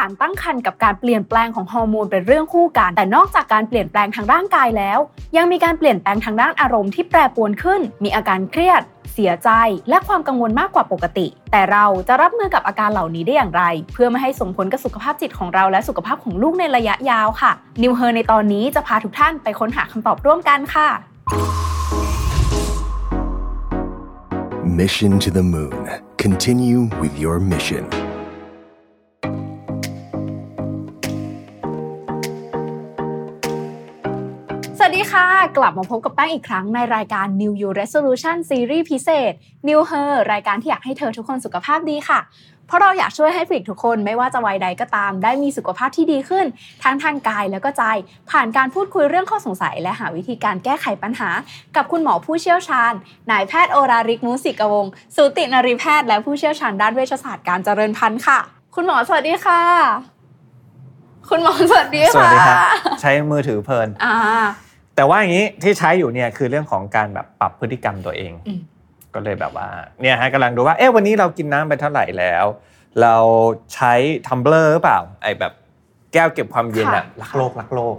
การตั้งครรภ์กับการเปลี่ยนแปลงของฮอร์โมนเป็นเรื่องคู่กัน แต่นอกจากการเปลี่ยนแปลงทางร่างกายแล้ว ยังมีการเปลี่ยนแปลงทางด้านอารมณ์ที่แปรปรวนขึ้น มีอาการเครียด เสียใจ และความกังวลมากกว่าปกติ แต่เราจะรับมือกับอาการเหล่านี้ได้อย่างไร เพื่อไม่ให้ส่งผลกับสุขภาพจิตของเราและสุขภาพของลูกในระยะยาวค่ะนิวเฮอร์ในตอนนี้จะพาทุกท่านไปค้นหาคำตอบร่วมกันค่ะ Mission to the Moon. Continue with your mission. ค่ะ กลับมาพบกับแป้งอีกครั้งในรายการ New You Resolution Series พิเศษ New Her รายการที่อยากให้เธอทุกคนสุขภาพดีค่ะ เพราะเราอยากช่วยให้ผู้หญิงทุกคนไม่ว่าจะวัยใดก็ตาม ได้มีสุขภาพที่ดีขึ้น ทั้งทางกายแล้วก็ใจ ผ่านการพูดคุยเรื่องข้อสงสัย และหาวิธีการแก้ไขปัญหา กับคุณหมอผู้เชี่ยวชาญนายแพทย์โอราริกมุสิกวงศ์สูตินรีแพทย์และผู้เชี่ยวชาญด้านเวชศาสตร์การเจริญพันธุ์ค่ะ คุณหมอสวัสดีค่ะ คุณหมอสวัสดีสวัสค่ะดีครับใช้มือถือเพลินอ่า แต่ว่าอย่างนี้ที่ใช้อยู่เนี่ยคือเรื่องของการแบบปรับพฤติกรรมตัวเองอืมก็เลยแบบว่าเนี่ยฮะกำลังดูว่าเอ๊ะวันนี้เรากินน้ำไปเท่าไหร่แล้ว เราใช้ทัมเบลอร์หรือเปล่าไอ้แบบแก้วเก็บความเย็นอะรักโลกรักโลก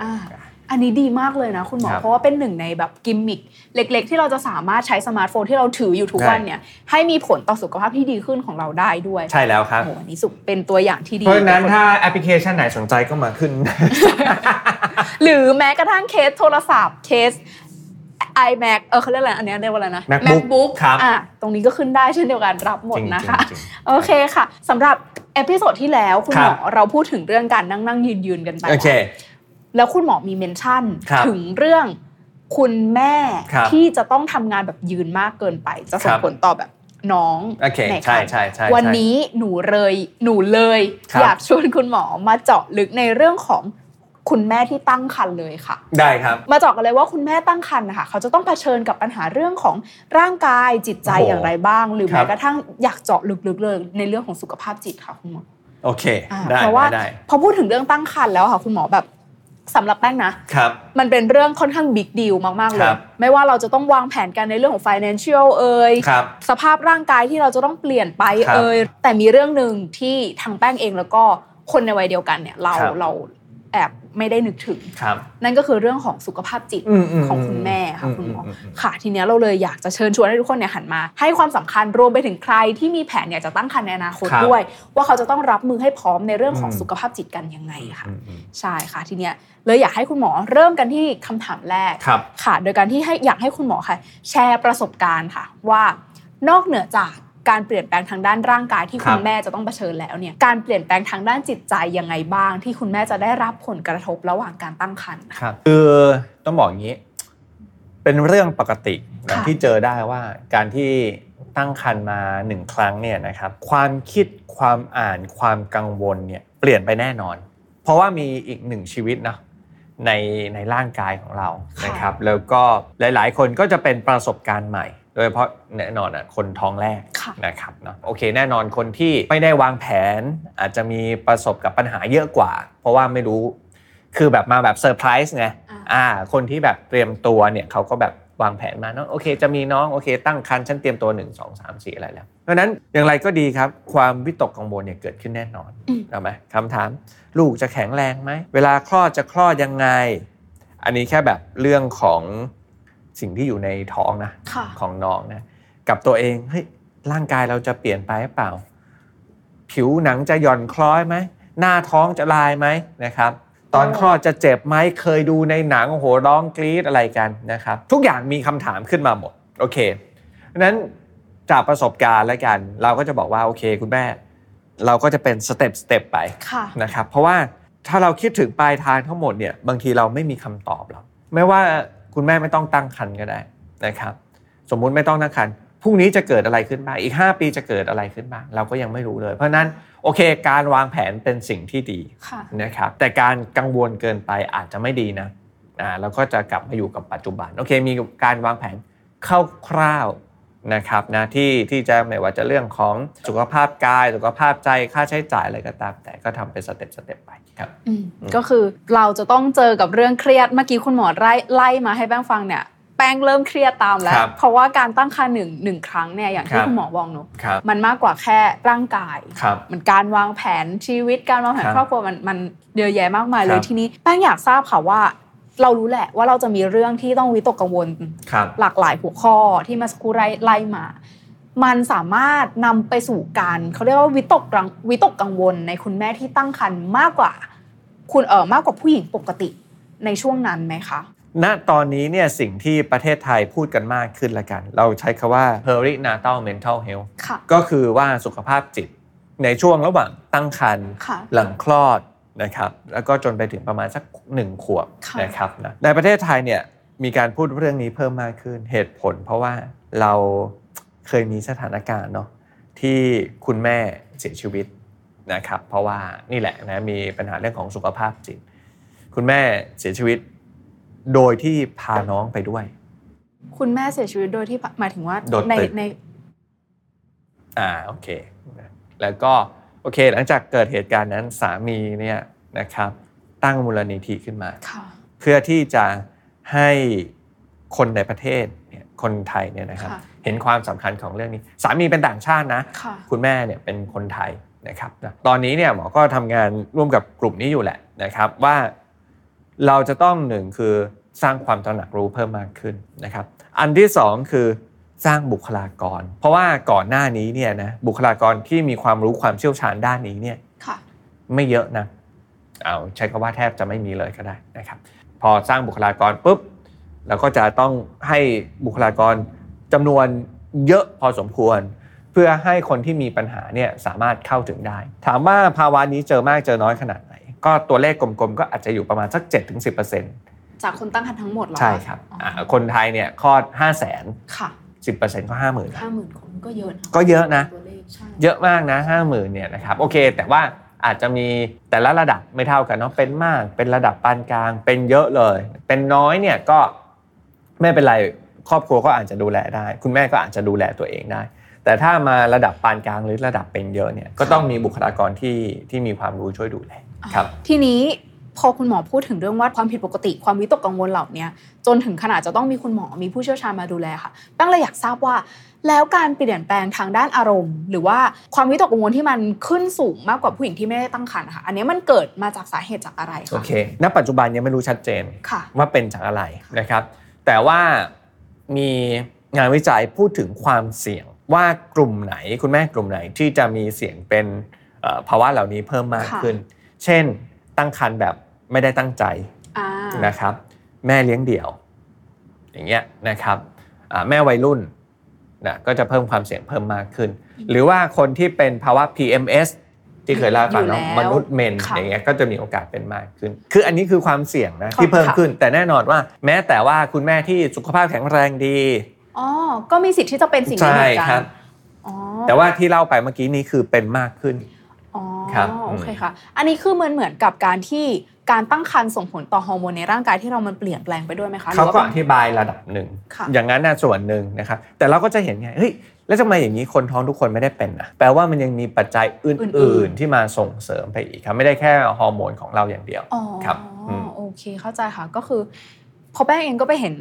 อ่าอันนี้ดีมากเลยนะคุณหมอครับเพราะว่าเป็นหนึ่งในแบบกิมมิคเล็ก ๆ ที่เราจะสามารถใช้สมาร์ทโฟนที่เราถืออยู่ทุกใช่วันเนี่ยให้มีผลต่อสุขภาพที่ดีขึ้นของเราได้ด้วย ใช่แล้วครับโอ้โหอันนี้สุขเป็นตัวอย่างที่ดี เพราะฉะนั้นถ้าแอปพลิเคชันไหนสนใจก็มาขึ้น หรือแม้กระทั่งเคสโทรศัพท์เคส iMac เออเขาเรียกอะไรอันนี้เรียกว่าอะไรนะ MacBook ครับอะตรงนี้ก็ขึ้นได้เช่นเดียวกันรับหมดนะคะจริงๆโอเคค่ะสำหรับ episode ที่แล้วคุณหมอครับเราพูดถึงเรื่องการนั่งนั่งยืนยืนๆกันไปโอเค แล้วคุณหมอมีเมนชั่นครับถึงเรื่องคุณแม่ครับที่จะต้องทำงานแบบยืนมากเกินไป จะส่คงรับผลต่อแบบน้องโอเคในใช่ครรภ์ใช่ใช่วันใช่นี้หนูเลยหนูเลยครับอยากชวนคุณหมอมาเจาะลึกในเรื่องของคุณแม่ที่ตั้งครรภ์เลยค่ะ ได้ครับ มาเจาะกันเลยว่าคุณแม่ตั้งครรภ์นะคะเขาจะต้องเผชิญกับปัญหาเรื่องของร่างกายจิตใจโอ้โหอย่างไรบ้าง หรือครัแม้บกระทั่งอยากเจาะลึกๆเลยในเรื่องของสุขภาพจิตค่ะคุณหมอโอเคอ่าได้เพราะว่าได้ได้พอพูดถึงเรื่องตั้งครรภ์แล้วค่ะคุณหมอแบบ สำหรับแป้งนะครับมันเป็นเรื่องค่อนข้างบิ๊กดีลมากๆเลคยรับไม่ว่าเราจะต้องวางแผนกันในเรื่องของ financial เอ่ยครับสภาพร่างกายที่เราจะต้องเปลี่ยนไปครับเอ่ยแต่มีเรื่องหนึ่งที่ทางแป้งเองแล้วก็คนในวัยเดียวกันเนี่ยเราครับเราแอบ ไม่ได้นึกถึงครับนั่นก็คือเรื่องของสุขภาพจิตอืมอืมของคุณแม่ค่ะอืมคุณหมออมอืมค่ะทีเนี้ยเราเลยอยากจะเชิญชวนให้ทุกคนเนี่ยหันมา ให้ความสำคัญรวมไปถึงใครที่มีแผนอยากจะตั้งครรภ์ในอนาคตครับด้วย ว่าเขาจะต้องรับมือให้พร้อมในเรื่องของอืมสุขภาพจิตกันยังไงค่ะอืมอืมใช่ค่ะทีเนี้ยเลยอยากให้คุณหมอเริ่มกันที่คำถามแรกครับค่ะ โดยการที่ให้อยากให้คุณหมอค่ะ แชร์ประสบการณ์ค่ะ ว่านอกเหนือจาก การเปลี่ยนแปลงทางด้านร่างกายที่ครัคุบณแม่จะต้องเผชิญแล้วเนี่ยการเปลี่ยนแปลงทางด้านจิตใจยังไงบ้าง ที่คุณแม่จะได้รับผลกระทบระหว่างการตั้งครรภ์ครับคือต้องบอกอย่างนี้ เป็นเรื่องปกตินะค่ะที่เจอได้ว่าการที่ตั้งครรภ์มาหนึ่งครั้งเนี่ยนะครับความคิดความอ่านความกังวลเนี่ยเปลี่ยนไปแน่นอน เพราะว่ามีอีกหนึ่งชีวิตเนาะในในร่างกายของเราค่ะนะครับ แล้วก็หลาย ๆ คนก็จะเป็นประสบการณ์ใหม่ โดยเฉพาะแน่นอนอะคนท้องแรกค่ะนะครับเนาะโอเคแน่นอนคนที่ไม่ได้วางแผน อาจจะมีประสบกับปัญหาเยอะกว่า เพราะว่าไม่รู้คือแบบมาแบบเซอร์ไพรส์ไงอ่าอ่าคนที่แบบเตรียมตัวเนี่ยเขาก็แบบวางแผนมาเนาะโอเค จะมีน้องโอเค ตั้งครรภ์ฉันเตรียมตัว 1 2 3 4 อะไรแล้วเพราะฉะนั้นอย่างไรก็ดีครับ ความวิตกกังวลเนี่ยเกิดขึ้นแน่นอนอืมเอาไหมคำถาม ลูกจะแข็งแรงไหม เวลาคลอดจะคลอดยังไง อันนี้แค่แบบเรื่องของ สิ่งที่อยู่ในท้องนะค่ะของน้องนะกับตัวเองเฮ้ยร่างกายเราจะเปลี่ยนไปหรือเปล่า ผิวหนังจะหย่อนคล้อยไหมหน้าท้องจะลายไหมนะครับ ตอนคลอดจะเจ็บไหมเคยดูในหนังโอ้โหร้องกรี๊ดอะไรกันนะครับ ทุกอย่างมีคำถามขึ้นมาหมดโอเคเพราะฉะนั้นจากประสบการณ์แล้วกัน เราก็จะบอกว่าโอเคคุณแม่ เราก็จะเป็นสเต็ปสเต็ปไปค่ะนะครับ เพราะว่าถ้าเราคิดถึงปลายทางทั้งหมดเนี่ยบางทีเราไม่มีคำตอบหรอกไม่ว่า คุณแม่ไม่ต้องตั้งครรภ์ก็ได้นะครับ สมมุติไม่ต้องตั้งครรภ์พรุ่งนี้จะเกิดอะไรขึ้นบ้างอีก 5 ปีจะเกิดอะไรขึ้นบ้างเราก็ยังไม่รู้เลย เพราะฉะนั้นโอเค การวางแผนเป็นสิ่งที่ดีค่ะนะครับแต่การกังวลเกินไปอาจจะไม่ดีนะอ่าแล้วก็จะกลับมาอยู่กับปัจจุบันโอเค มีการวางแผนคร่าวๆ นะครับนะที่ที่จะไม่ว่าจะเรื่องของสุขภาพกายสุขภาพใจค่าใช้จ่ายอะไรก็ตาม แต่ก็ทำเป็น step step ไปครับอืมก็คือเราจะต้องเจอกับเรื่องเครียดเมื่อกี้คุณหมอไล่ไล่มาให้แป้งฟังเนี่ยแป้งเริ่มเครียดตามแล้วครับเพราะว่าการตั้งครรภ์หนึ่งหนึ่งครั้งเนี่ยอย่างที่ครับคุณหมอบอกเนอะครับมันมากกว่าแค่ร่างกายครับมันการวางแผนชีวิตการวางแผนครับครอบครัวมันมันเยอะแยะมากมายเลคยรับทีนี้แป้งอยากทราบค่ะว่า เรารู้แหละว่าเราจะมีเรื่องที่ต้องวิตกกังวลครับหลากหลายหัวข้อที่มาสกครูไล่ไล่มา มันสามารถนำไปสู่การเขาเรียกว่าวิตกกังวิตกกังวลในคุณแม่ที่ตั้งครรภ์มากกว่า คุณเออมากกว่าผู้หญิงปกติในช่วงนั้นไหมคะณตอนนี้เนี่ยสิ่งที่ประเทศไทยพูดกันมากขึ้นละกัน เราใช้คำว่า perinatal mental health ค่ะก็คือว่าสุขภาพจิตในช่วงระหว่างตั้งครรภ์ค่ะหลังคลอด นะครับแล้วก็จนไปถึงประมาณสักหนึ่งขวบค่ะนะครับนะในประเทศไทยเนี่ยมีการพูดเรื่องนี้เพิ่มมากขึ้นเหตุผล เพราะว่าเราเคยมีสถานการณ์เนาะที่คุณแม่เสียชีวิตนะครับเพราะว่านี่แหละนะมีปัญหาเรื่องของสุขภาพจิต คุณแม่เสียชีวิตโดยที่พาน้องไปด้วย คุณแม่เสียชีวิตโดยที่หมายถึงว่าโดดในตึกในอ่าโอเค แล้วก็ โอเค หลังจากเกิดเหตุการณ์นั้นสามีเนี่ยนะครับตั้งมูลนิธิขึ้นมาค่ะเพื่อที่จะให้คนในประเทศเนี่ยคนไทยเนี่ยนะครับค่ะเห็นความสำคัญของเรื่องนี้ สามีเป็นต่างชาตินะค่ะคุณแม่เนี่ยเป็นคนไทยนะครับนะตอนนี้เนี่ยหมอก็ทำงานร่วมกับกลุ่มนี้อยู่แหละนะครับว่าเราจะต้องหนึ่งคือสร้างความตระหนักรู้เพิ่มมากขึ้นนะครับ อันที่สองคือ สร้างบุคลากร เพราะว่าก่อนหน้านี้เนี่ยนะบุคลากรที่มีความรู้ความเชี่ยวชาญด้านนี้เนี่ยค่ะไม่เยอะนะเอาใช้คำว่าแทบจะไม่มีเลยก็ได้นะครับ พอสร้างบุคลากรปุ๊บเราก็จะต้องให้บุคลากรจำนวนเยอะพอสมควร เพื่อให้คนที่มีปัญหาเนี่ยสามารถเข้าถึงได้ ถามว่าภาวะนี้เจอมากเจอน้อยขนาดไหน ก็ตัวเลขกลมๆ ก็อาจจะอยู่ประมาณสัก 7-10%จากคนตั้งครรภ์ทั้งหมดเหรอใช่ครับอ๋ออ่าคนไทยเนี่ยคลอด 5 0 0 0 0 0ค่ะ 10%ก็50,000ห้าหมื่นคนก็เยอะนะก็เยอะนะตัวเลขใช่เยอะมากนะห้าหมื่นเนี่ยนะครับโอเค แต่ว่าอาจจะมีแต่ละระดับไม่เท่ากันเนาะเป็นมากเป็นระดับปานกลาง เป็นเยอะเลย เป็นน้อยเนี่ยก็ไม่เป็นไรครอบครัวก็อาจจะดูแลได้ คุณแม่ก็อาจจะดูแลตัวเองได้ แต่ถ้ามาระดับปานกลางหรือระดับเป็นเยอะเนี่ยก็ต้องมีบุคลากรที่ที่มีความรู้ช่วยดูแลครับ ทีนี้ พอคุณหมอพูดถึงเรื่องว่าความผิดปกติความวิตกกังวลเหล่านี้จนถึงขนาดจะต้องมีคุณหมอมีผู้เชี่ยวชาญมาดูแลค่ะแป้งเลยอยากทราบว่า แล้วการเปลี่ยนแปลงทางด้านอารมณ์ หรือว่าความวิตกกังวลที่มันขึ้นสูงมากกว่าผู้หญิงที่ไม่ได้ตั้งครรภ์นะคะอันนี้มันเกิดมาจากสาเหตุจากอะไรโอคะเคณปัจจุบันยังไม่รู้ชัดเจนค่ะว่าเป็นจากอะไรนะครับ แต่ว่ามีงานวิจัยพูดถึงความเสี่ยงว่ากลุ่มไหนคุณแม่กลุ่มไหนที่จะมีเสี่ยงเป็นเอ่อภาวะเหล่านี้เพิ่มมากค่ะขึ้น เช่น ตั้งครรภ์แบบไม่ได้ตั้งใจอ่านะครับ แม่เลี้ยงเดี่ยว อย่างเงี้ยนะครับอ่าแม่วัยรุ่นนะก็จะเพิ่มความเสี่ยงเพิ่มมากขึ้น หรือว่าคนที่เป็นภาวะ PMS ที่เคยเล่าให้ฟังเนาะอยู่แล้วมนุษย์เมนค่ะอย่างเงี้ยก็จะมีโอกาสเป็นมากขึ้น คืออันนี้คือความเสี่ยงนะค่ะที่เพิ่มค่ะขึ้น แต่แน่นอนว่า แม้แต่ว่าคุณแม่ที่สุขภาพแข็งแรงดีอ๋อก็มีสิทธิ์ที่จะเป็นสิ่งนี้ใช่เหมือนกัครับอ๋อแต่ว่าที่เล่าไปเมื่อกี้นี้คือเป็นมากขึ้น อ๋อครับโอเคค่ะ อันนี้คือเหมือนเหมือนกับการที่การตั้งครรภ์ส่งผลต่อฮอร์โมนในร่างกายที่เรามันเปลี่ยนแปลงไปด้วยไหมคะหรืเขาอว่าก็ป็นอธิบายระดับหนึ่งค่ะอย่างนั้นน่ะส่วนหนึ่งนะครับ แต่เราก็จะเห็นไง เฮ้ย แล้วทำไมอย่างนี้คนท้องทุกคนไม่ได้เป็นนะแปลว่ามันยังมีปัจจัยออื่ื่นนๆๆที่มาส่งเสริมไปอีกครับ ไม่ได้แค่ฮอร์โมนของเราอย่างเดียวอ๋อครับอืมโโอเค เข้าใจค่ะ ก็คือพอแป้งเองก็ไปเห็น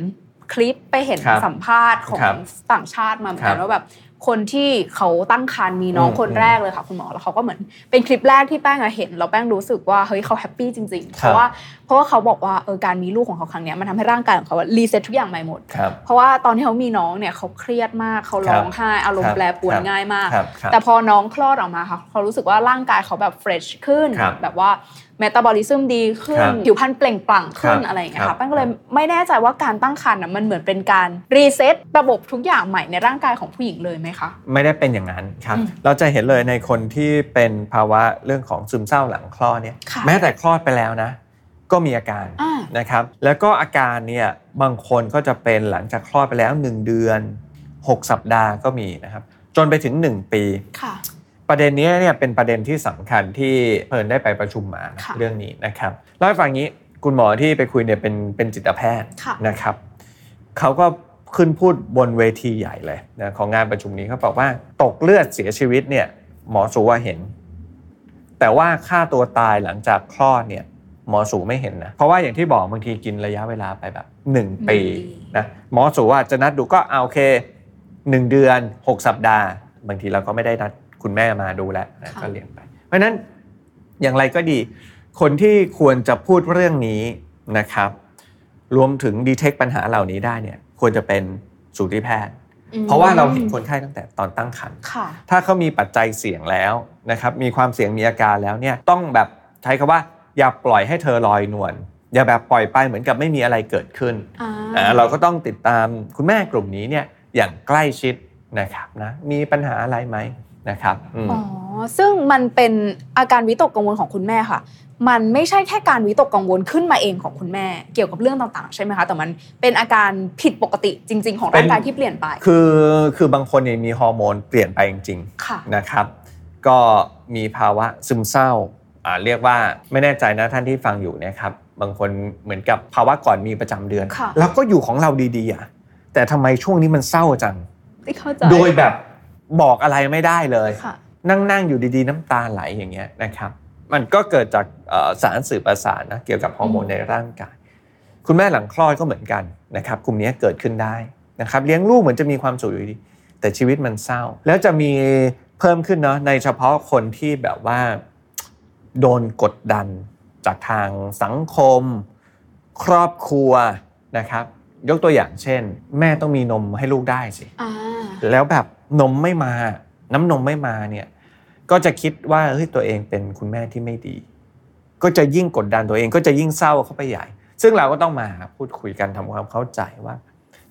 คลิปไปเห็นครับสัมภาษณ์ของครับต่างชาติมาเหมือนกันครับว่าแบบ คนที่เขาตั้งครรภ์มีน้องอืมคนแรกเลยค่ะคุณหมอแล้วเขาก็เหมือนเป็นคลิปแรกที่แป้งอะเห็นแล้วแป้งรู้สึกว่าเฮ้ยเขา happy จริงๆ ครับราะว่าเพราะว่าเขาบอกว่าเออการมีลูกของเขาครั้งเนี้ยมันทำให้ร่างกายของเขา reset ทุกอย่างใหม่หมดครับเพราะว่าตอนที่เขามีน้องเนี่ยเขาเครียดมากเขาร้องไห้อารมณ์ครับแปรปรวนครับง่ายมากครับครับแต่พอน้องคลอดออกมาค่ะเขารู้สึกว่าร่างกายเขาแบบ fresh ขึ้นครับแบบว่า metabolism ดีขึ้ครับผิวพรรณเปล่งปลั่งขึ้นครับอะไรอย่างเงี้ยค่ะครับแป้งก็เลยไม่แน่ใจว่าการตั้งครรภ์น่ะมันเหมือนเป็นการ reset ระบบทุกอย่างใหม่ในร่างกายของผู้หญิงเลยไหมคะ ไม่ได้เป็นอย่างนั้นครับอืมเราจะเห็นเลยในคนที่เป็นภาวะเรื่องของซึมเศร้าหลังคลอดเนี่ยค่ะแม้แต่คลอดไปแล้วนะ ก็มีอาการอ่านะครับ แล้วก็อาการเนี่ยบางคนก็จะเป็นหลังจากคลอดไปแล้ว 1 เดือน 6 สัปดาห์ก็มีนะครับ จนไปถึง 1 ปีค่ะ ประเด็นนี้เนี่ยเป็นประเด็นที่สำคัญที่เพิ่นได้ไปประชุมมานะค่ะเรื่องนี้นะครับเล่าให้ฟังอย่างนี้คุณหมอที่ไปคุยเนี่ยเป็นเป็นจิตแพทย์ค่ะนะครับเขาก็ขึ้นพูดบนเวทีใหญ่เลยนะของงานประชุมนี้เขาบอกว่าตกเลือดเสียชีวิตเนี่ยหมอสูว่าเห็น แต่ว่าค่าตัวตายหลังจากคลอดเนี่ยหมอสูไม่เห็นนะเพราะว่าอย่างที่บอกบางทีกินระยะเวลาไปแบบ 1 ปีหนึ่งปีนะหมอสูอาจจะนัดดูก็เอาโอเค 1 เดือน 6 สัปดาห์ บางทีเราก็ไม่ได้นัด คุณแม่มาดูแลนะก็เลี้ยงไป เพราะฉะนั้นอย่างไรก็ดี คนที่ควรจะพูดเรื่องนี้นะครับ รวมถึงดีเทคปัญหาเหล่านี้ได้เนี่ยควรจะเป็นสูติแพทย์อืมเพราะว่าเราเห็นคนไข้ตั้งแต่ตอนตั้งครรภ์ค่ะถ้าเขามีปัจจัยเสี่ยงแล้วนะครับมีความเสี่ยงมีอาการแล้วเนี่ยต้องแบบใช้คำว่าอย่าปล่อยให้เธอลอยนวลอย่าแบบปล่อยไปเหมือนกับไม่มีอะไรเกิดขึ้นอ่าอ่าเราก็ต้องติดตามคุณแม่กลุ่มนี้เนี่ยอย่างใกล้ชิดนะครับนะมีปัญหาอะไรไหม นะครับอืมอ๋อซึ่งมันเป็นอาการวิตกกังวลของคุณแม่ค่ะ มันไม่ใช่แค่การวิตกกังวลขึ้นมาเองของคุณแม่ เกี่ยวกับเรื่องต่างๆ ใช่ไหมคะ แต่มันเป็นอาการผิดปกติจริง ๆ ของร่างกายที่เปลี่ยนไป คือคือบางคนเนี่ยมีฮอร์โมนเปลี่ยนไปจริงค่ะๆนะครับ ก็มีภาวะซึมเศร้าอ่าเรียกว่าไม่แน่ใจนะท่านที่ฟังอยู่เนะครับบางคนเหมือนกับภาวะก่อนมีประจำเดือนค่ะแล้วก็อยู่ของเราดีๆอะแต่ทำไมช่วงนี้มันเศร้าจังไม่เข้าใจโดยแบบ บอกอะไรไม่ได้เลยค่ะนั่งนั่งๆอยู่ดีๆ น้ำตาไหลอย่างเงี้ยนะครับ มันก็เกิดจากเอ่อสารสื่อประสาทนะเกี่ยวกับฮอร์โมนอืมในร่างกาย คุณแม่หลังคลอดก็เหมือนกันนะครับกลุ่มนี้เกิดขึ้นได้นะครับเลี้ยงลูกเหมือนจะมีความสุขอยู่ดี แต่ชีวิตมันเศร้า แล้วจะมีเพิ่มขึ้นเนาะในเฉพาะคนที่แบบว่าโดนกดดันจากทางสังคม ครอบครัวนะครับ ยกตัวอย่างเช่น แม่ต้องมีนมให้ลูกได้สิอ่าแล้วแบบ นมไม่มา น้ำนมไม่มาเนี่ยก็จะคิดว่าเฮ้ยตัวเองเป็นคุณแม่ที่ไม่ดี ก็จะยิ่งกดดันตัวเองก็จะยิ่งเศร้าเข้าไปใหญ่ ซึ่งเราก็ต้องมาพูดคุยกันทำความเข้าใจว่า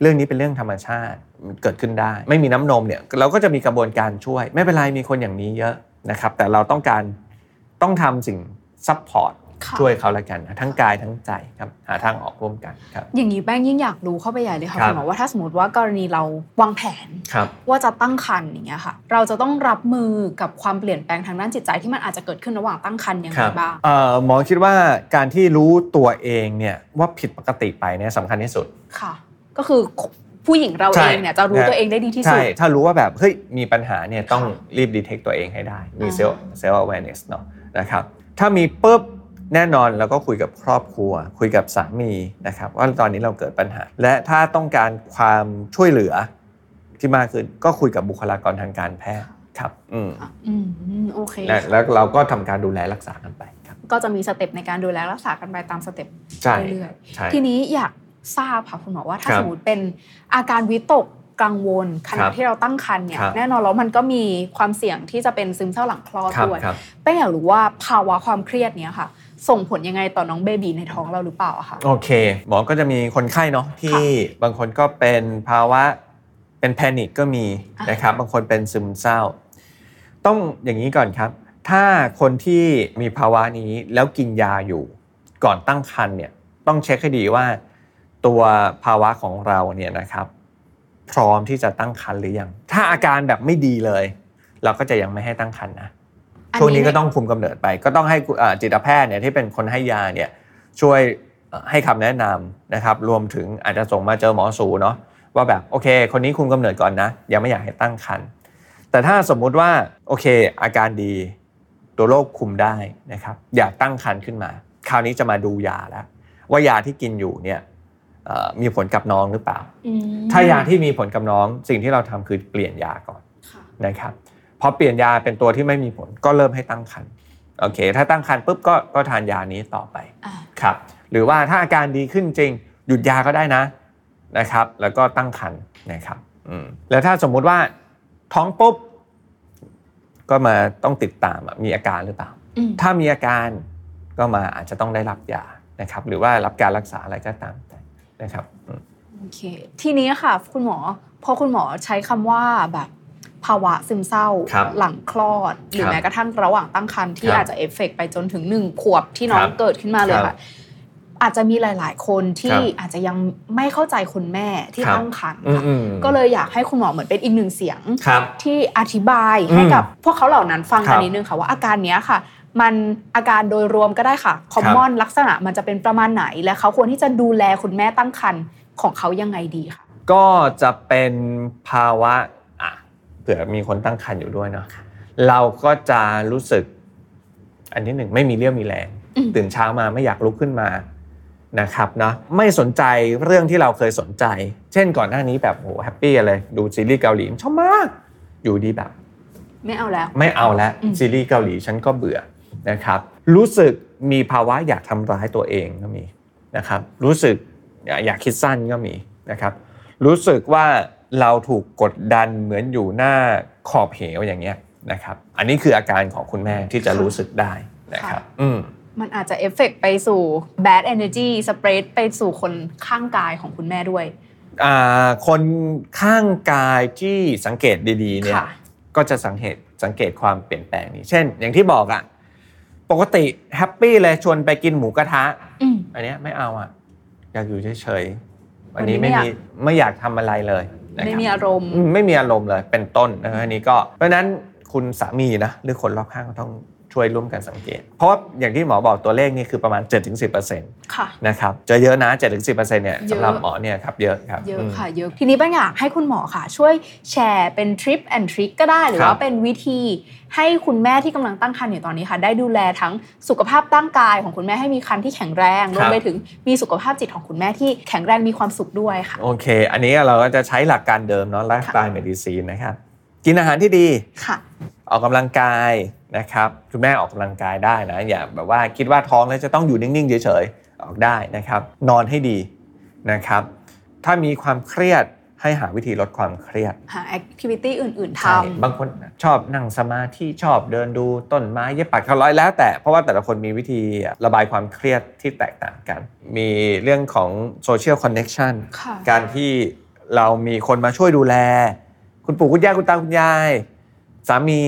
เรื่องนี้เป็นเรื่องธรรมชาติเกิดขึ้นได้ ไม่มีน้ำนมเนี่ยเราก็จะมีกระบวนการช่วย ไม่เป็นไรมีคนอย่างนี้เยอะนะครับแต่เราต้องการต้องทำสิ่ง support ช่วยเขาแล้วกันนะทั้งกายทั้งใจครับหาทางออกร่วมกันครับ อย่างนี้แป้งยิ่งอยากรู้เข้าไปใหญ่เลยค่ะครับคุณหมอว่าถ้าสมมติว่ากรณีเราวางแผนครับว่าจะตั้งครรภ์อย่างเงี้ยค่ะ เราจะต้องรับมือกับความเปลี่ยนแปลงทางด้านจิตใจที่มันอาจจะเกิดขึ้นระหว่างตั้งครรภ์ยังคไงครับบ้างเอ่อหมอคิดว่าการที่รู้ตัวเองเนี่ยว่าผิดปกติไปเนี่ยสำคัญที่สุดค่ะ ก็คือผู้หญิงเราใช่เองเนี่ยจะรู้นะตัวเองได้ดีที่สุใช่ดถ้ารู้ว่าแบบเฮ้ยมีปัญหาเนี่ยต้องค่ะรีบดีเทคตัวเองให้ได้ มีอ่าเซลล์เซลล์ awareness เนาะนะครับ ถ้ามีปุ๊บ แน่นอนเราก็คุยกับครอบครัว คุยกับสามีนะครับว่าตอนนี้เราเกิดปัญหา และถ้าต้องการความช่วยเหลือที่มากขึ้นก็คุยกับบุคลากรทางการแพทย์ครับอืมค่ะอืมโอเคและแล้วเราก็ทำการดูแลรักษากันไปครับ ก็จะมีสเต็ปในการดูแลรักษากันไปตามสเต็ปใช่เรื่อยใช่ๆทีนี้อยากทราบค่ะคุณหมอว่าถ้าครับสมมติเป็นอาการวิตกกังวลขคณะรับที่เราตั้งครรภ์เนี่ยครับแน่นอนแล้วมันก็มีความเสี่ยงที่จะเป็นซึมเศร้าหลังคลอดครับด้วยครับแป้งอยากรู้ว่าภาวะความเครียดเนี้ยค่ะ ส่งผลยังไงต่อน้องเบบีในท้องเราหรือเปล่าอะคะโอเค หมอก็จะมีคนไข้เนาะที่ค่ะบางคนก็เป็นภาวะเป็นแพนิคก็มีอะนะครับบางคนเป็นซึมเศร้า ต้องอย่างนี้ก่อนครับ ถ้าคนที่มีภาวะนี้แล้วกินยาอยู่ ก่อนตั้งครรภ์เนี่ยต้องเช็คให้ดีว่า ตัวภาวะของเราเนี่ยนะครับ พร้อมที่จะตั้งครรภ์หรือยังถ้าอาการแบบไม่ดีเลย เราก็จะยังไม่ให้ตั้งครรภ์นะ ช่วงนี้ก็ต้องคุมกำเนิดไป ก็ต้องให้เอ่อจิตแพทย์เนี่ยที่เป็นคนให้ยาเนี่ยช่วยเอ่อให้คำแนะนำนะครับ รวมถึงอาจจะส่งมาเจอหมอสูเนาะว่าแบบโอเค คนนี้คุมกำเนิดก่อนนะยังไม่อยากให้ตั้งครรภ์แต่ถ้าสมมุติว่าโอเค อาการดีตัวโรคคุมได้นะครับ อยากตั้งครรภ์ขึ้นมา คราวนี้จะมาดูยาแล้ว ว่ายาที่กินอยู่เนี่ยเอ่อมีผลกับน้องหรือเปล่าอืมถ้ายาที่มีผลกับน้องสิ่งที่เราทำคือเปลี่ยนยาก่อนค่ะนะครับ พอเปลี่ยนยาเป็นตัวที่ไม่มีผลก็เริ่มให้ตั้งครรภ์โอเค ถ้าตั้งครรภ์ปุ๊บก็ก็ทานยานี้ต่อไปอ่าครับ หรือว่าถ้าอาการดีขึ้นจริง หยุดยาก็ได้นะนะครับ แล้วก็ตั้งครรภ์นะครับอืมแล้วถ้าสมมุติว่าท้องปุ๊บก็มาต้องติดตามอะมีอาการหรือเปล่าอืมถ้ามีอาการก็มาอาจจะต้องได้รับยานะครับ หรือว่ารับการรักษาอะไรก็ตามแต่นะครับอืมโอเคทีนี้ค่ะ คุณหมอพอคุณหมอใช้คำว่าแบบ ภาวะซึมเศร้าครับหลังคลอด หรือครับแม้กระทั่งระหว่างตั้งครรภ์ที่ครับอาจจะเอฟเฟกต์ไปจนถึงหนึ่งขวบที่น้องครับเกิดขึ้นมาเลยครัค่ะบอาจจะมีหลาย ๆ คนที่ครับอาจจะยังไม่เข้าใจคุณแม่ที่ครับตั้งครรภ์อืมค่ะอืมก็เลยอยากให้คุณหมอเหมือนเป็นอีกหนึ่งเสียงครับที่อธิบายให้อืมกับพวกเขาเหล่านั้นฟังครักันบนิดนึงค่ะว่าอาการเนี้ยค่ะ มันอาการโดยรวมก็ได้ค่ะคอมมอนลักษณะมันจะเป็นประมาณไหน และเขาควรที่จะดูแลคุณแม่ตั้งครรภ์ของเขายังไงดีค่ะ ก็จะเป็นภาวะอะเผื่อมีคนตั้งครรภ์อยู่ด้วยเนาะเราก็จะรู้สึก อันที่หนึ่งไม่มีเรี่ยวมีแรงอืมตื่นเช้ามาไม่อยากลุกขึ้นมานะครับเนาะไม่สนใจเรื่องที่เราเคยสนใจ เช่นก่อนหน้านี้แบบโหแฮปปี้เลยดูซีรีส์เกาหลีชอบมาก อยู่ดีแบบ ไม่เอาแล้ว ไม่เอาแล้วอืมซีรีส์เกาหลีฉันก็เบื่อนะครับ รู้สึกมีภาวะอยากทำร้ายตัวเองก็มีนะครับ รู้สึกอยากคิดสั้นก็มีนะครับ รู้สึกว่า เราถูกกดดันเหมือนอยู่หน้าขอบเหวอย่างเงี้ยนะครับ อันนี้คืออาการของคุณแม่ที่จะรู้สึกได้นะครับ อืมมันอาจจะเอฟเฟกต์ไปสู่ bad energy spread ไปสู่คนข้างกายของคุณแม่ด้วยอ่าคนข้างกายที่สังเกตดีๆเนี่ยค่ะก็จะสังเกตสังเกตความเปลี่ยนแปลงนี้ เช่น อย่างที่บอกอะปกติ happy เลยชวนไปกินหมูกระทะอืมอันเนี้ยไม่เอาอะอยากอยู่เฉยๆวัวันนนี้วันนี้ไม่ไม่อยากมีไม่อยากทำอะไรเลยนะครับ ไม่มีอารมณ์อืมไม่มีอารมณ์เลยเป็นต้นนะฮะอันนี้ก็เพราะฉะนั้นคุณสามีนะหรือคนรอบข้างก็ต้อง ช่วยร่วมกันสังเกต เพราะว่าอย่างที่หมอบอกตัวเลขนี่คือประมาณ 7-10%ค่ะนะครับเจอเยอะนะ 7-10%เนี่ยเยอะสำหรับหมอเนี่ยครับเยอะครับเยอะมากค่ะเยอะทีนี้แป้งอยากให้คุณหมอค่ะ ช่วยแชร์เป็น tip and trick ก็ได้หรือครับว่าเป็นวิธีให้คุณแม่ที่กำลังตั้งครรภ์อยู่ตอนนี้ค่ะ ได้ดูแลทั้งสุขภาพร่างกายของคุณแม่ให้มีครรภ์ที่แข็งแรงรวมไปถึงมีสุขภาพจิตของคุณแม่ที่แข็งแรงมีความสุขด้วยค่ะ่ะโอเค อันนี้เราก็จะใช้หลักการเดิมเนาะ lifestyle medicine นะครับ กินอาหารที่ดีค่ะ ออกกำลังกายนะครับคุณแม่ออกกำลังกายได้นะอย่าแบบว่าคิดว่าท้องแล้วจะต้องอยู่นิ่งๆเฉยๆออกได้นะครับ นอนให้ดีนะครับ ถ้ามีความเครียดให้หาวิธีลดความเครียด หา activity อื่น ๆ ใช่บางคนชอบนั่งสมาธิชอบเดินดูต้นไม้เย็บปักถักร้อยแล้วแต่เพราะว่าแต่ละคนมีวิธีระบายความเครียดที่แตกต่างกัน มีเรื่องของ social connection ค่ะการที่เรามีคนมาช่วยดูแล คุณปู่คุณย่าคุณตาคุณยาย สามี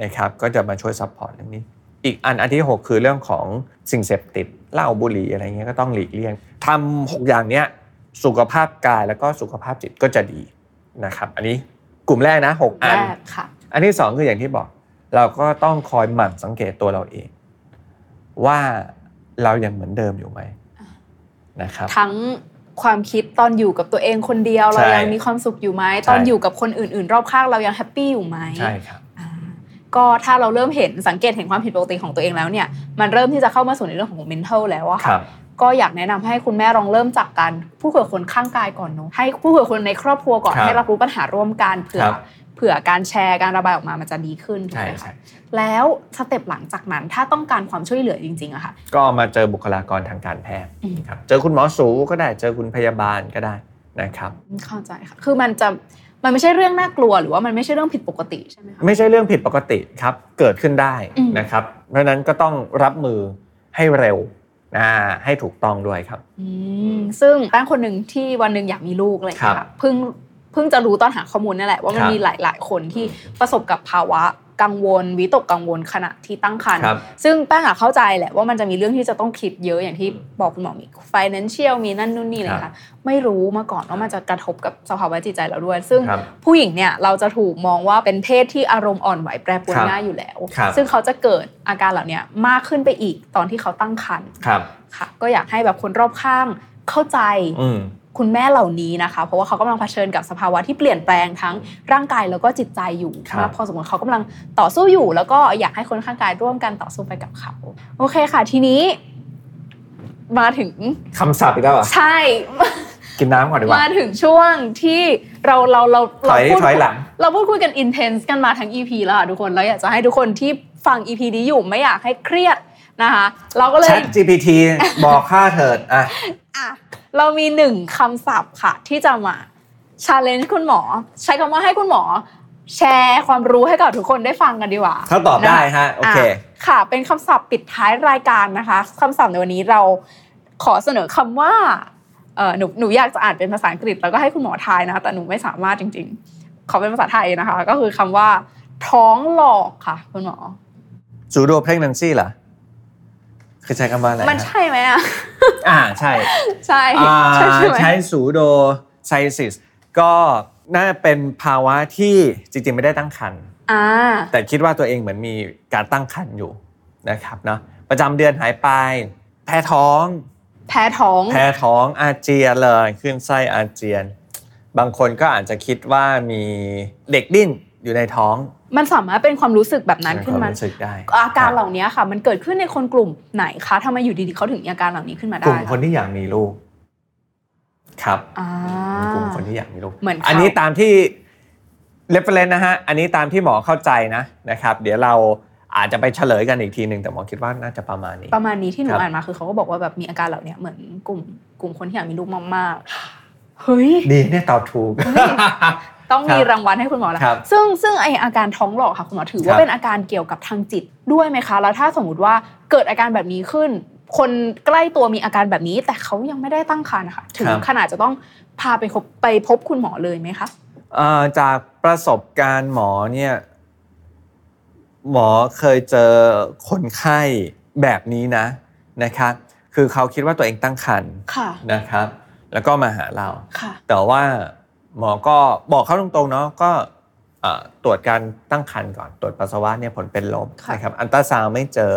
นะครับก็จะมาช่วย support เรื่องนี้ อีกอันอันที่ 6 คือเรื่องของสิ่งเสพติดเหล้าบุหรี่อะไรเงี้ยก็ต้องหลีกเลี่ยงทำหกอย่างเนี้ยสุขภาพกายแล้วก็สุขภาพจิตก็จะดีนะครับ อันนี้กลุ่มแรกนะหกอัแรนกค่ะอันที่สองคืออย่างที่บอก เราก็ต้องคอยหมั่นสังเกตตัวเราเอง ว่าเรายังเหมือนเดิมอยู่ไหมนะครับทั้ง ความคิดตอนอยู่กับตัวเองคนเดียวใช่เรายังมีความสุขอยู่ไหมใช่ตอนอยู่กับคนอื่น ๆ รอบข้างเรายังแฮปปี้อยู่ไหมใช่ครับอ่าก็ถ้าเราเริ่มเห็นสังเกตเห็นความผิดปกติของตัวเองแล้วเนี่ยมันเริ่มที่จะเข้ามาสู่ในเรื่องของ mental แล้วอะครัค่ะบก็อยากแนะนำให้คุณแม่ลองเริ่มจากการพูดคุยกับคนข้างกายก่อนเนอะให้พูดคุยกับคนในครอบครัวก่อนครับให้รับรู้ปัญหาร่วมกันเผื่อครับ เผื่อการแชร์การระบายออกมามันจะดีขึ้นถูกใช่ไหมใช่คะแล้ว step หลังจากนั้นถ้าต้องการความช่วยเหลือจริงๆอะค่ะ ก็มาเจอบุคลากรทางการแพทย์อืมครับเจอคุณหมอสูติก็ได้เจอคุณพยาบาลก็ได้นะครับเข้าใจค่ะคือมันจะมันไม่ใช่เรื่องน่ากลัวหรือว่ามันไม่ใช่เรื่องผิดปกติใช่ไหมคะไม่ใช่เรื่องผิดปกติครับเกิดขึ้นได้อืมนะครับ เพราะฉะนั้นก็ต้องรับมือให้เร็วอ่าให้ถูกต้องด้วยครับอืมซึ่งแป้งคนหนึ่งที่วันหนึ่งอยากมีลูกอะไรอย่างเลยครัค่ะบเพิ่งเพิ่งจะรู้ตอนหาข้อมูลนี่แหละว่ามันครับมีหลาย ๆ คนที่ประสบกับภาวะกังวลวิตกกังวลขณะที่ตั้งครรภ์ครับซึ่งแป้งอะเข้าใจแหละว่ามันจะมีเรื่องที่จะต้องคิดเยอะอย่างที่บอกคุณหมอมี financial มีนั่นนู่นนี่อะไรครัค่ะบไม่รู้มาก่อนว่ามันจะกระทบกับสภาวะจิตใจเราด้วย ซึ่งครับผู้หญิงเนี่ยเราจะถูกมองว่าเป็นเพศที่อารมณ์อ่อนไหวแปรปรวนครับง่ายอยู่แล้วครับซึ่งเขาจะเกิดอาการเหล่านี้มากขึ้นไปอีกตอนที่เขาตั้งครรภ์ครับค่ะ ก็อยากให้แบบคนรอบข้างเข้าใจอืม คุณแม่เหล่านี้นะคะ เพราะว่าเขากำลังเผชิญกับสภาวะที่เปลี่ยนแปลงทั้งร่างกายแล้วก็จิตใจอยู่ครับมากพอสมควรเขากำลังต่อสู้อยู่ แล้วก็อยากให้คนข้างกายร่วมกันต่อสู้ไปกับเขา โอเคค่ะ ทีนี้ มาถึงคำศัพท์อีกแล้วเหรอใช่กินน้ำก่อนดีกว่ามาถึงช่วงที่เราเราเราถอยเราพูดถอยหลังเราพูดคุยกันอินเทนส์กันมาทั้ง EP แล้วอะทุกคนเราอยากจะให้ทุกคนที่ฟัง EP นี้อยู่ไม่อยากให้เครียดนะคะ เราก็เลย Chat GPT บอกค่าเถิดอะ อะเรามีหนึ่งคำศัพท์ค่ะ ที่จะมา challenge คุณหมอ ใช้คำว่าให้คุณหมอ แชร์ความรู้ให้กับทุกคนได้ฟังกันดีกว่าเขาตอบได้นฮะโอเคะค่ะ เป็นคำศัพท์ปิดท้ายรายการนะคะคำศัพท์ในวันนี้เราขอเสนอคำว่าเออหนูหนูอยากจะอ่านเป็นภาษาอังกฤษ แล้วก็ให้คุณหมอทายนะคะแต่หนูไม่สามารถจริง ๆ ขอเป็นภาษาไทยนะคะ ก็คือคำว่า ท้องหลอกค่ะ คุณหมอจูโดเพลงนันซี่เหรอคือใช้คำว่าอะไรมันฮะใช่ไหมอะ อ่าใช่ใช่อ่าใช่ใช่ไหมใช้สูโดไซซิสก็น่าเป็นภาวะที่จริงๆไม่ได้ตั้งครรภ์อ่าแต่คิดว่าตัวเองเหมือนมีการตั้งครรภ์อยู่นะครับเนาะประจำเดือนหายไป แพ้ท้อง แพ้ท้อง แพ้ท้องอาเจียนเลยขึ้นไส้อาเจียน บางคนก็อาจจะคิดว่ามีเด็กดิ้นอยู่ในท้อง มันสามารถเป็นความรู้สึกแบบนั้นขึ้นมาควรู้สึกได้อาการเหล่านี้ค่ะ มันเกิดขึ้นในคนกลุ่มไหนคะทำไมอยู่ดีๆเขาถึงมีอาการเหล่านี้ขึ้นมากได้ลุ่มคนที่อยากมีลูก ครับอ่ากลุ่มคนที่อยากมีลูกเหมือนเขาอันนี้ตามที่ reference นะฮะอันนี้ตามที่หมอเข้าใจนะนะครับ เดี๋ยวเราอาจจะไปเฉลยกันอีกทีหนึ่งแต่หมอคิดว่าน่าจะประมาณนี้ ประมาณนี้ที่หนูครับอ่านมาคือเขาก็บอกว่าแบบมีอาการเหล่านี้เหมือนกลุ่ม กลุ่มคนที่อยากมีลูกมากๆเฮ้ยดีเนี่ยตอบถูก ต้องมีครับรางวัลให้คุณหมอแล้วครับซึ่งซึ่งไออาการท้องหลอกค่ะคุณหมอถือคว่ารับเป็นอาการเกี่ยวกับทางจิตด้วยไหมคะ แล้วถ้าสมมติว่าเกิดอาการแบบนี้ขึ้น คนใกล้ตัวมีอาการแบบนี้ แต่เขายังไม่ได้ตั้งครรภ์ค่ะถึงขนาดจะต้องพาไปพบไปพบคุณหมอเลยไหมคะเอ่อจากประสบการณ์หมอเนี่ยหมอเคยเจอคนไข้แบบนี้นะนะครับคือเขาคิดว่าตัวเองตั้งครรภ์ค่ะนะครับ แล้วก็มาหาเราค่ะแต่ว่า หมอก็บอกเขาตรงๆเนาะก็เอ่อตรวจการตั้งครรภ์ก่อน ตรวจปัสสาวะเนี่ยผลเป็นลบค่ะนะครับอันตราซาวด์ไม่เจอ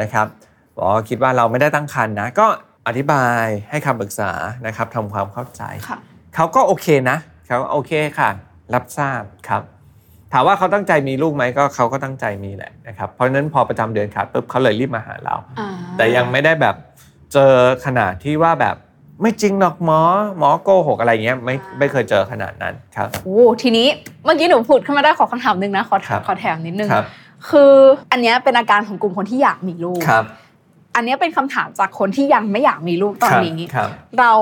นะครับหมอคิดว่าเราไม่ได้ตั้งครรภ์นะก็อธิบายให้คำปรึกษานะครับทำความเข้าใจค่ะเขาก็โอเคนะเขาก็โอเคค่ะ รับทราบครับถามว่าเขาตั้งใจมีลูกไหมก็เขาก็ตั้งใจมีแหละนะครับเพราะฉะนั้นพอประจำเดือนขาดปุ๊บเขาเลยรีบมาหาเราอ่าแต่ยังไม่ได้แบบเจอขนาดที่ว่าแบบ ไม่จริงหรอกหมอหมอโกหกอะไรเงี้ยไม่ไม่เคยเจอขนาดนั้นครับโอ้ทีนี้เมื่อกี้หนูพูดขึ้นมาได้ขอคำถามหนึ่งนะขอครับขอแถมนิดนึงครับคืออันเนี้ยเป็นอาการของกลุ่มคนที่อยากมีลูกครับอันเนี้ยเป็นคำถามจากคนที่ยังไม่อยากมีลูกตอนนี้ครับเรา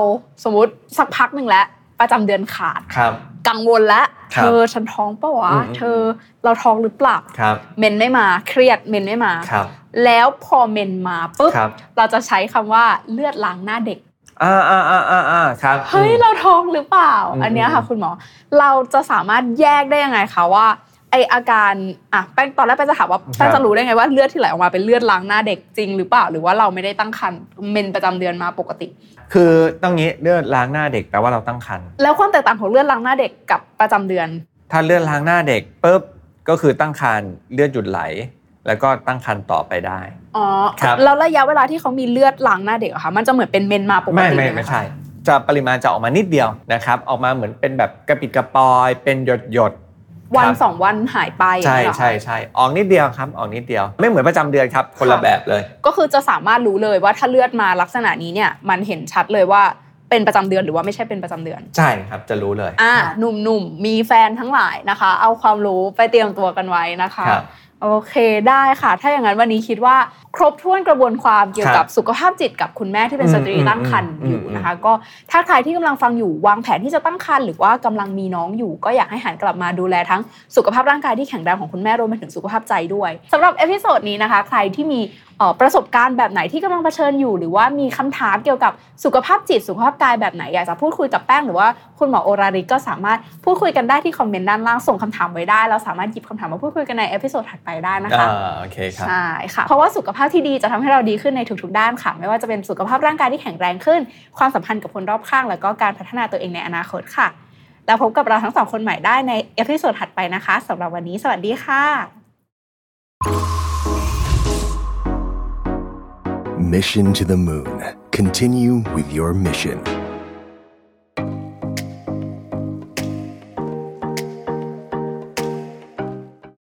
สมมติสักพักหนึ่งแล้วประจำเดือนขาดครับ กังวลแล้วครัเธบอฉันท้องปะวะอืมเธอเราท้องหรือเปล่าครับเมนไม่มาเครียดเมนไม่มาครับแล้วพอเมนมาปุ๊บครับเราจะใช้คำว่าเลือดล้างหน้าเด็ก อ่าอ่าอ่าอ่าอ่าครับเฮ้ยอืมเราท้องหรือเปล่าอืมอันเนี้ยค่ะ คุณหมอ เราจะสามารถแยกได้ยังไงคะว่าไออาการอะแป้งตอนแรกแป้งจะถามว่าแป้งจะรู้ได้ไงว่าเลือดที่ไหลออกมาเป็นเลือดล้างหน้าเด็กจริง หรือเปล่าหรือว่าเราไม่ได้ตั้งครรภ์เมนประจำเดือนมาปกติ คือต้องงี้เลือดล้างหน้าเด็กแปลว่าเราตั้งครรภ์แล้วความแตกต่างของเลือดล้างหน้าเด็กกับประจำเดือน ถ้าเลือดล้างหน้าเด็กปุ๊บก็คือตั้งครรภ์เลือดหยุดไหล แล้วก็ตั้งครรภ์ต่อไปได้อ๋อครับแล้วระยะเวลาที่เขามีเลือดล้างหน้าเด็กอะคะมันจะเหมือนเป็นเมนมาปกไม่ติไม่เลยหไม่คะใช่จะปริมาณจะออกมานิดเดียวนะครับ ออกมาเหมือนเป็นแบบกระปิดกระปอยเป็นหยดหยดๆวันครับสองวันหายไปใช่อย่างเงี้ยเหรอคะใช่ใช่ออกนิดเดียวครับออกนิดเดียว ไม่เหมือนประจำเดือนครับ คนละค่ะแบบเลย ก็คือจะสามารถรู้เลยว่าถ้าเลือดมาลักษณะนี้เนี่ยมันเห็นชัดเลยว่าเป็นประจำเดือนหรือว่าไม่ใช่เป็นประจำเดือน ใช่ครับจะรู้เลยอ่าหนุ่มๆมีแฟนทั้งหลายนะคะ เอาความรู้ไปเตรียมตัวกันไว้นะคะครับ โอเคได้ค่ะ ถ้าอย่างนั้นวันนี้คิดว่าครบถ้วนกระบวนความเกี่ยวกับสุขภาพจิตกับคุณแม่ที่เป็นอืมสตรีตั้งครรภ์อืมอยู่อืมนะคะ ก็ถ้าใครที่กำลังฟังอยู่วางแผนที่จะตั้งครรภ์หรือว่ากำลังมีน้องอยู่ ก็อยากให้หันกลับมาดูแลทั้งสุขภาพร่างกายที่แข็งแรงของคุณแม่รวมไปถึงสุขภาพใจด้วยสำหรับ episode นี้นะคะ ใครที่มีเอ่อประสบการณ์แบบไหนที่กำลังเผชิญอยู่ หรือว่ามีคำถามเกี่ยวกับสุขภาพจิตสุขภาพกายแบบไหนอยากจะพูดคุยกับแป้งหรือว่า คุณหมอโอราริก็สามารถพูดคุยกันได้ที่คอมเมนต์ด้านล่างส่งคำถามไว้ได้ เราสามารถหยิบคำถามมาพูดคุยกันใน episode ถัดไปได้นะคะอ่าโอเคครับใช่ค่ะเพราะว่าสุขภาพที่ดีจะทำให้เราดีขึ้นในทุกๆด้านค่ะ ไม่ว่าจะเป็นสุขภาพร่างกายที่แข็งแรงขึ้น ความสัมพันธ์กับคนรอบข้าง แล้วก็การพัฒนาตัวเองในอนาคตค่ะแล้วพบกับเราทั้งสองคนใหม่ได้ใน episode ถัดไปนะคะสำหรับวันนี้สวัสดีค่ะ Mission to the moon. Continue with your mission.